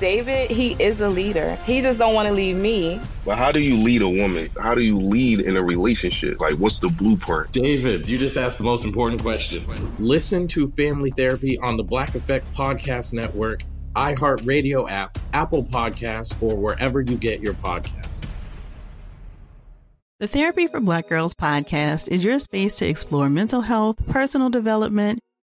David, he is a leader. He just don't want to leave me. But how do you lead a woman? How do you lead in a relationship? Like, what's the blueprint? David, you just asked the most important question. Listen to Family Therapy on the Black Effect Podcast Network, iHeartRadio app, Apple Podcasts, or wherever you get your podcasts. The Therapy for Black Girls podcast is your space to explore mental health, personal development,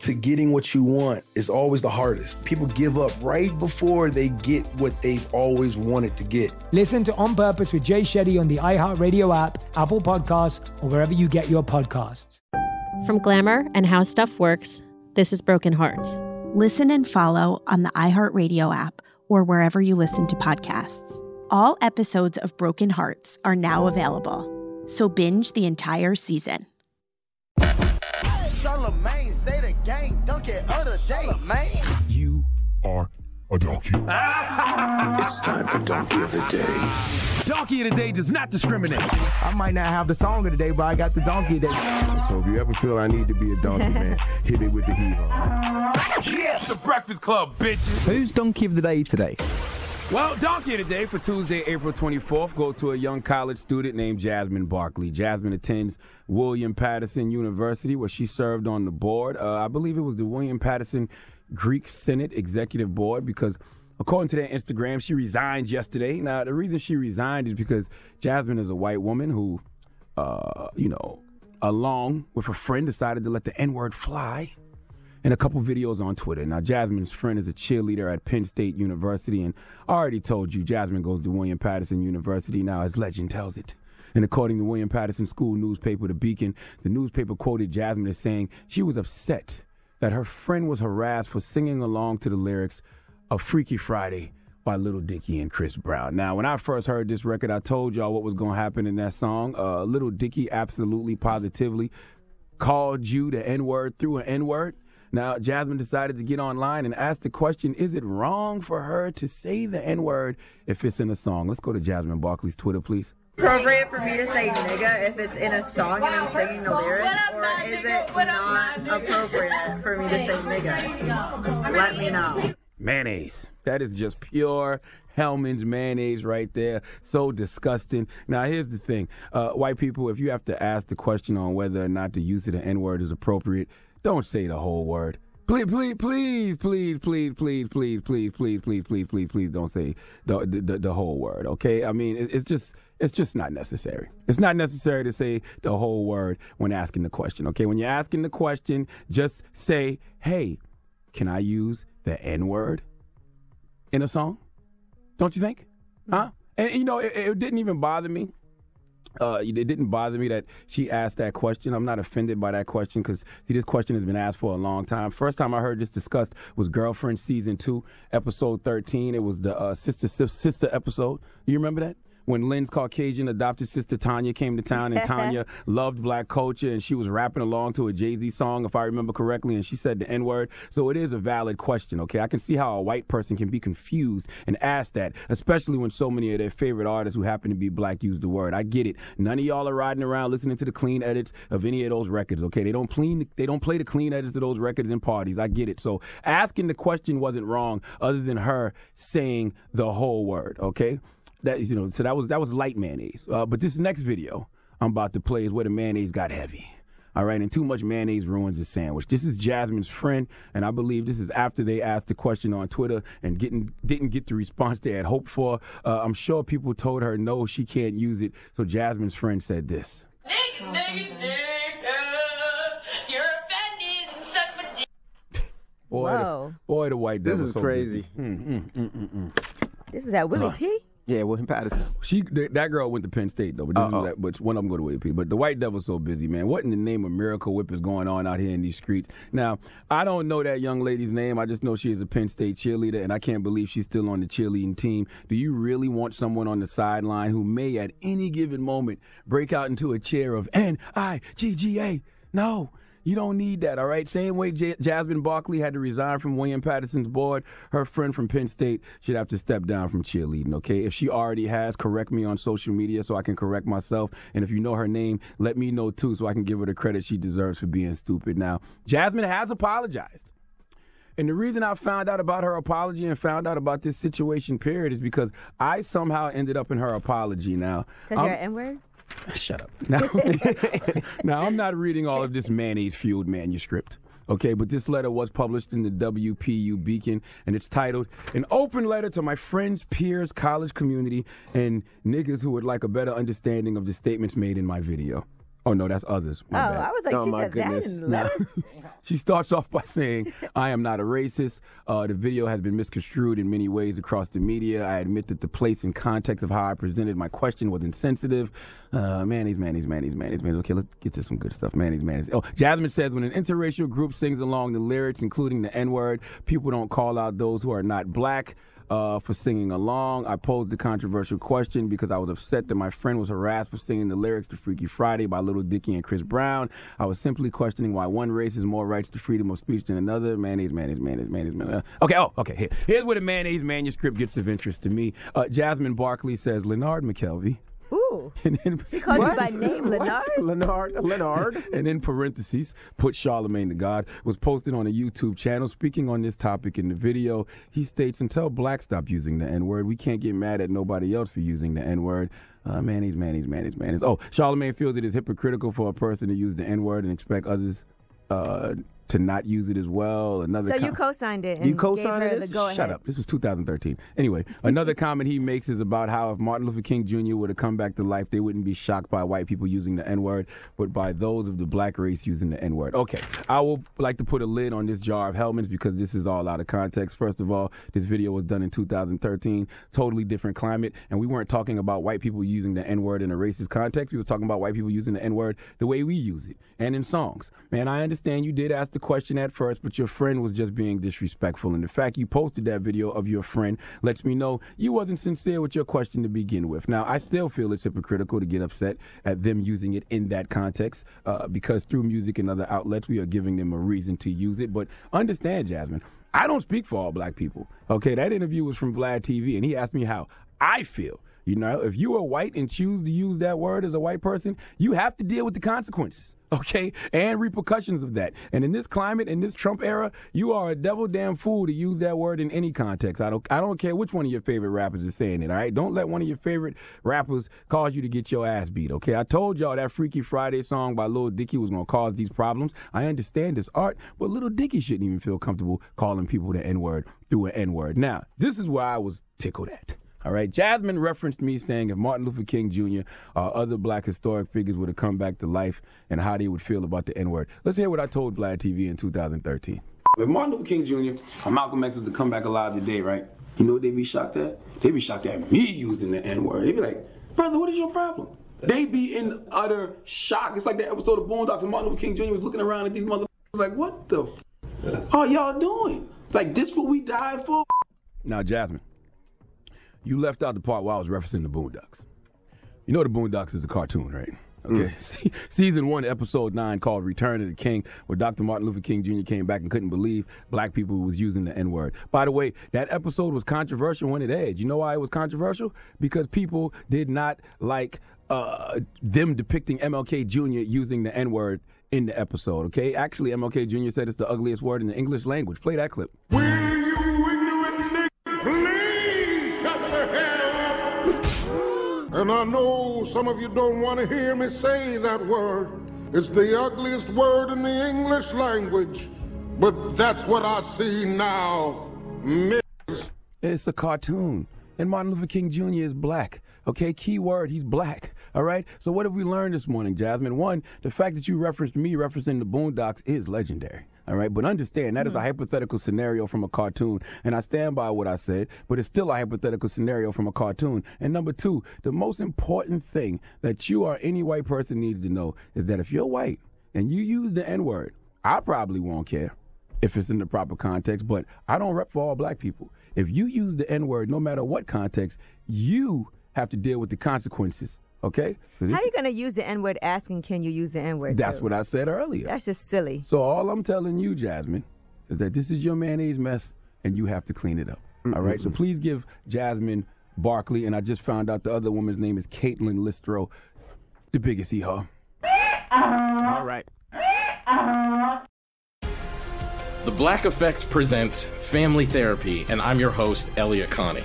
to getting what you want is always the hardest. People give up right before they get what they've always wanted to get. Listen to On Purpose with Jay Shetty on the iHeartRadio app, Apple Podcasts, or wherever you get your podcasts. From Glamour and How Stuff Works, this is Broken Hearts. Listen and follow on the iHeartRadio app or wherever you listen to podcasts. All episodes of Broken Hearts are now available, so binge the entire season. Charlamagne say the gang donkey of the day, man. You are a donkey. it's time for Donkey of the Day. Donkey of the Day does not discriminate. I might not have the song of the day, but I got the Donkey of the Day. So if you ever feel I need to be a donkey, man, hit me with the heat. Yeah, it's the Breakfast Club, bitches. Who's Donkey of the Day today? Well, Donkey of the Day for Tuesday, April 24th goes to a young college student named Jasmine Barkley. Jasmine attends William Paterson University, where she served on the board. Uh, I believe it was the William Paterson Greek Senate Executive Board because, according to their Instagram, she resigned yesterday. Now, the reason she resigned is because Jasmine is a white woman who, uh, you know, along with a friend, decided to let the N word fly and a couple videos on Twitter. Now, Jasmine's friend is a cheerleader at Penn State University, and I already told you Jasmine goes to William Paterson University now, as legend tells it. And according to William Paterson School newspaper, The Beacon, the newspaper quoted Jasmine as saying she was upset that her friend was harassed for singing along to the lyrics of Freaky Friday by Little Dicky and Chris Brown. Now, when I first heard this record, I told y'all what was going to happen in that song. Uh, Little Dicky absolutely, positively called you the N word through an N word. Now, Jasmine decided to get online and ask the question Is it wrong for her to say the N word if it's in a song? Let's go to Jasmine Barkley's Twitter, please. Appropriate for me to say nigga if it's in a song and I'm singing the lyrics, or is it not appropriate for me to say nigga? Let me know. Mayonnaise. That is just pure Hellmann's mayonnaise right there. So disgusting. Now, here's the thing uh, white people, if you have to ask the question on whether or not the use of the N word is appropriate, don't say the whole word. Please, please, please, please, please, please, please, please, please, please, please, please, please don't say the the, whole word. Okay? I mean, it's just it's just not necessary. It's not necessary to say the whole word when asking the question. Okay? When you're asking the question, just say, "Hey, can I use the N word in a song?" Don't you think? Huh? And you know, it, it didn't even bother me. Uh, it didn't bother me that she asked that question. I'm not offended by that question because see, this question has been asked for a long time. First time I heard this discussed was Girlfriend season two, episode 13. It was the uh, sister sister episode. You remember that? When Lynn's Caucasian adopted sister Tanya came to town, and Tanya loved black culture, and she was rapping along to a Jay Z song, if I remember correctly, and she said the N word. So it is a valid question, okay? I can see how a white person can be confused and ask that, especially when so many of their favorite artists who happen to be black use the word. I get it. None of y'all are riding around listening to the clean edits of any of those records, okay? They don't clean, they don't play the clean edits of those records in parties. I get it. So asking the question wasn't wrong, other than her saying the whole word, okay? That you know, so that was that was light mayonnaise. Uh, but this next video I'm about to play is where the mayonnaise got heavy. All right, and too much mayonnaise ruins a sandwich. This is Jasmine's friend, and I believe this is after they asked the question on Twitter and getting didn't get the response they had hoped for. Uh, I'm sure people told her no, she can't use it. So Jasmine's friend said this. Boy, Whoa. the, boy, the white This is so crazy. Mm, mm, mm, mm, mm. This was at Willie Uh. P. Yeah, William Paterson. She th- that girl went to Penn State though, but this is that, but one of them go to William But the white devil's so busy, man. What in the name of Miracle Whip is going on out here in these streets? Now, I don't know that young lady's name. I just know she is a Penn State cheerleader, and I can't believe she's still on the cheerleading team. Do you really want someone on the sideline who may at any given moment break out into a cheer of N I G G A? No. You don't need that, all right? Same way J- Jasmine Barkley had to resign from William Paterson's board, her friend from Penn State should have to step down from cheerleading, okay? If she already has, correct me on social media so I can correct myself. And if you know her name, let me know too so I can give her the credit she deserves for being stupid. Now, Jasmine has apologized. And the reason I found out about her apology and found out about this situation, period, is because I somehow ended up in her apology now. Because you're an N word? Shut up. Now, now, I'm not reading all of this mayonnaise fueled manuscript. Okay, but this letter was published in the WPU Beacon, and it's titled An Open Letter to My Friends, Peers, College Community, and Niggas Who Would Like a Better Understanding of the Statements Made in My Video. Oh, no, that's others. My Oh, bad. I was like, she said that in the letter. She starts off by saying, I am not a racist. Uh, the video has been misconstrued in many ways across the media. I admit that the place and context of how I presented my question was insensitive. Uh, mayonnaise, mayonnaise, mayonnaise, mayonnaise, mayonnaise. Okay, let's get to some good stuff. Mayonnaise, mayonnaise. Oh, Jasmine says, when an interracial group sings along the lyrics, including the N word, people don't call out those who are not black uh, for singing along. I posed the controversial question because I was upset that my friend was harassed for singing the lyrics to Freaky Friday by Little Dicky and Chris Brown. I was simply questioning why one race has more rights to freedom of speech than another. Mayonnaise, mayonnaise, mayonnaise, mayonnaise. mayonnaise. Okay, oh, okay. Here. Here's where the mayonnaise manuscript gets of interest to me. Uh, Jasmine Barkley says, Lenard McKelvey. And then, She called you by name, Leonard? Leonard, Leonard. and in parentheses, put Charlamagne the God, was posted on a YouTube channel. Speaking on this topic in the video, he states, until blacks stop using the N word, we can't get mad at nobody else for using the N word. Uh, mayonnaise, mayonnaise, mayonnaise, mayonnaise. Oh, Charlamagne feels it is hypocritical for a person to use the N word and expect others uh, to not use it as well. Another So you co-signed it and you co-signed her this? Shut ahead. up. This was 2013. Anyway, another comment he makes is about how if Martin Luther King Jr. would have come back to life, they wouldn't be shocked by white people using the N word, but by those of the black race using the N word. Okay, I will like to put a lid on this jar of Hellmann's because this is all out of context. First of all, this video was done in 2013, totally different climate, and we weren't talking about white people using the N word in a racist context. We were talking about white people using the N word the way we use it and in songs. Man, I understand you did ask question at first, but your friend was just being disrespectful. And the fact you posted that video of your friend lets me know you wasn't sincere with your question to begin with. Now, I still feel it's hypocritical to get upset at them using it in that context uh, because through music and other outlets, we are giving them a reason to use it. But understand, Jasmine, I don't speak for all black people. Okay, that interview was from Vlad TV, and he asked me how I feel. You know, if you are white and choose to use that word as a white person, you have to deal with the consequences. Okay, and repercussions of that. And in this climate, in this Trump era, you are a devil damn fool to use that word in any context. I don't, I don't care which one of your favorite rappers is saying it. All right, don't let one of your favorite rappers cause you to get your ass beat. Okay, I told y'all that Freaky Friday song by Lil Dicky was gonna cause these problems. I understand it's art, but Lil Dicky shouldn't even feel comfortable calling people the N word through an N word. Now, this is where I was tickled at. All right, Jasmine referenced me saying if Martin Luther King Jr. or other black historic figures would have come back to life and how they would feel about the N word. Let's hear what I told Vlad TV in 2013. If Martin Luther King Jr. or Malcolm X was to come back alive today, right? You know what they'd be shocked at? They'd be shocked at me using the N word. They'd be like, brother, what is your problem? They'd be in utter shock. It's like that episode of Boondocks and Martin Luther King Jr. was looking around at these motherfuckers like, what the f- are y'all doing? Like, this what we died for? Now, Jasmine, you left out the part where I was referencing the Boondocks. You know the Boondocks is a cartoon, right? Okay. Se- Season one, episode nine, called "Return of the King," where Dr. Martin Luther King Jr. came back and couldn't believe black people was using the N word. By the way, that episode was controversial when it aired. You know why it was controversial? Because people did not like uh, them depicting MLK Jr. using the N word in the episode. Okay. Actually, MLK Jr. said it's the ugliest word in the English language. Play that clip. And I know some of you don't want to hear me say that word. It's the ugliest word in the English language. But that's what I see now. Miss. It's a cartoon. And Martin Luther King Jr. is black. Okay, key word, he's black. All right? So what have we learned this morning, Jasmine? One, the fact that you referenced me referencing the Boondocks is legendary. All right, but understand that is a hmm. hypothetical scenario from a cartoon, and I stand by what I said, but it's still a hypothetical scenario from a cartoon. And number two, the most important thing that you or any white person needs to know is that if you're white and you use the N word, I probably won't care if it's in the proper context, but I don't rep for all black people. If you use the N word, no matter what context, you have to deal with the consequences. Okay? So How are you gonna use the N word asking can you use the N word? that's what I said earlier. That's just silly. So all I'm telling you, Jasmine, is that this is your mayonnaise mess, and you have to clean it up. All right. So please give Jasmine Barkley, and I just found out the other woman's name is Caitlin Listro, the biggest hee haw. Uh-huh. All right. Uh-huh. The Black Effect presents Family Therapy, and I'm your host, Elliott Connie.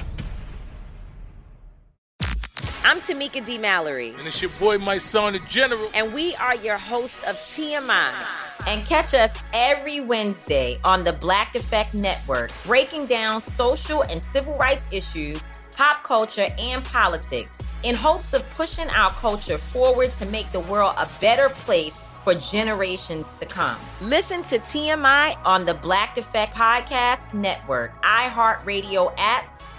Tamika D. Mallory. And it's your boy, my son, the General. And we are your host of TMI. And catch us every Wednesday on the Black Effect Network, breaking down social and civil rights issues, pop culture, and politics in hopes of pushing our culture forward to make the world a better place for generations to come. Listen to TMI on the Black Effect Podcast Network, iHeartRadio app,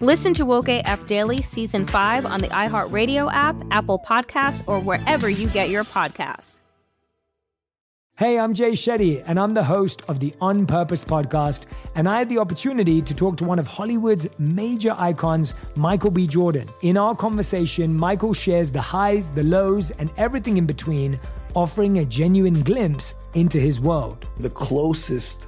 Listen to Woke AF Daily Season 5 on the iHeartRadio app, Apple Podcasts, or wherever you get your podcasts. Hey, I'm Jay Shetty, and I'm the host of the On Purpose podcast. And I had the opportunity to talk to one of Hollywood's major icons, Michael B. Jordan. In our conversation, Michael shares the highs, the lows, and everything in between, offering a genuine glimpse into his world. The closest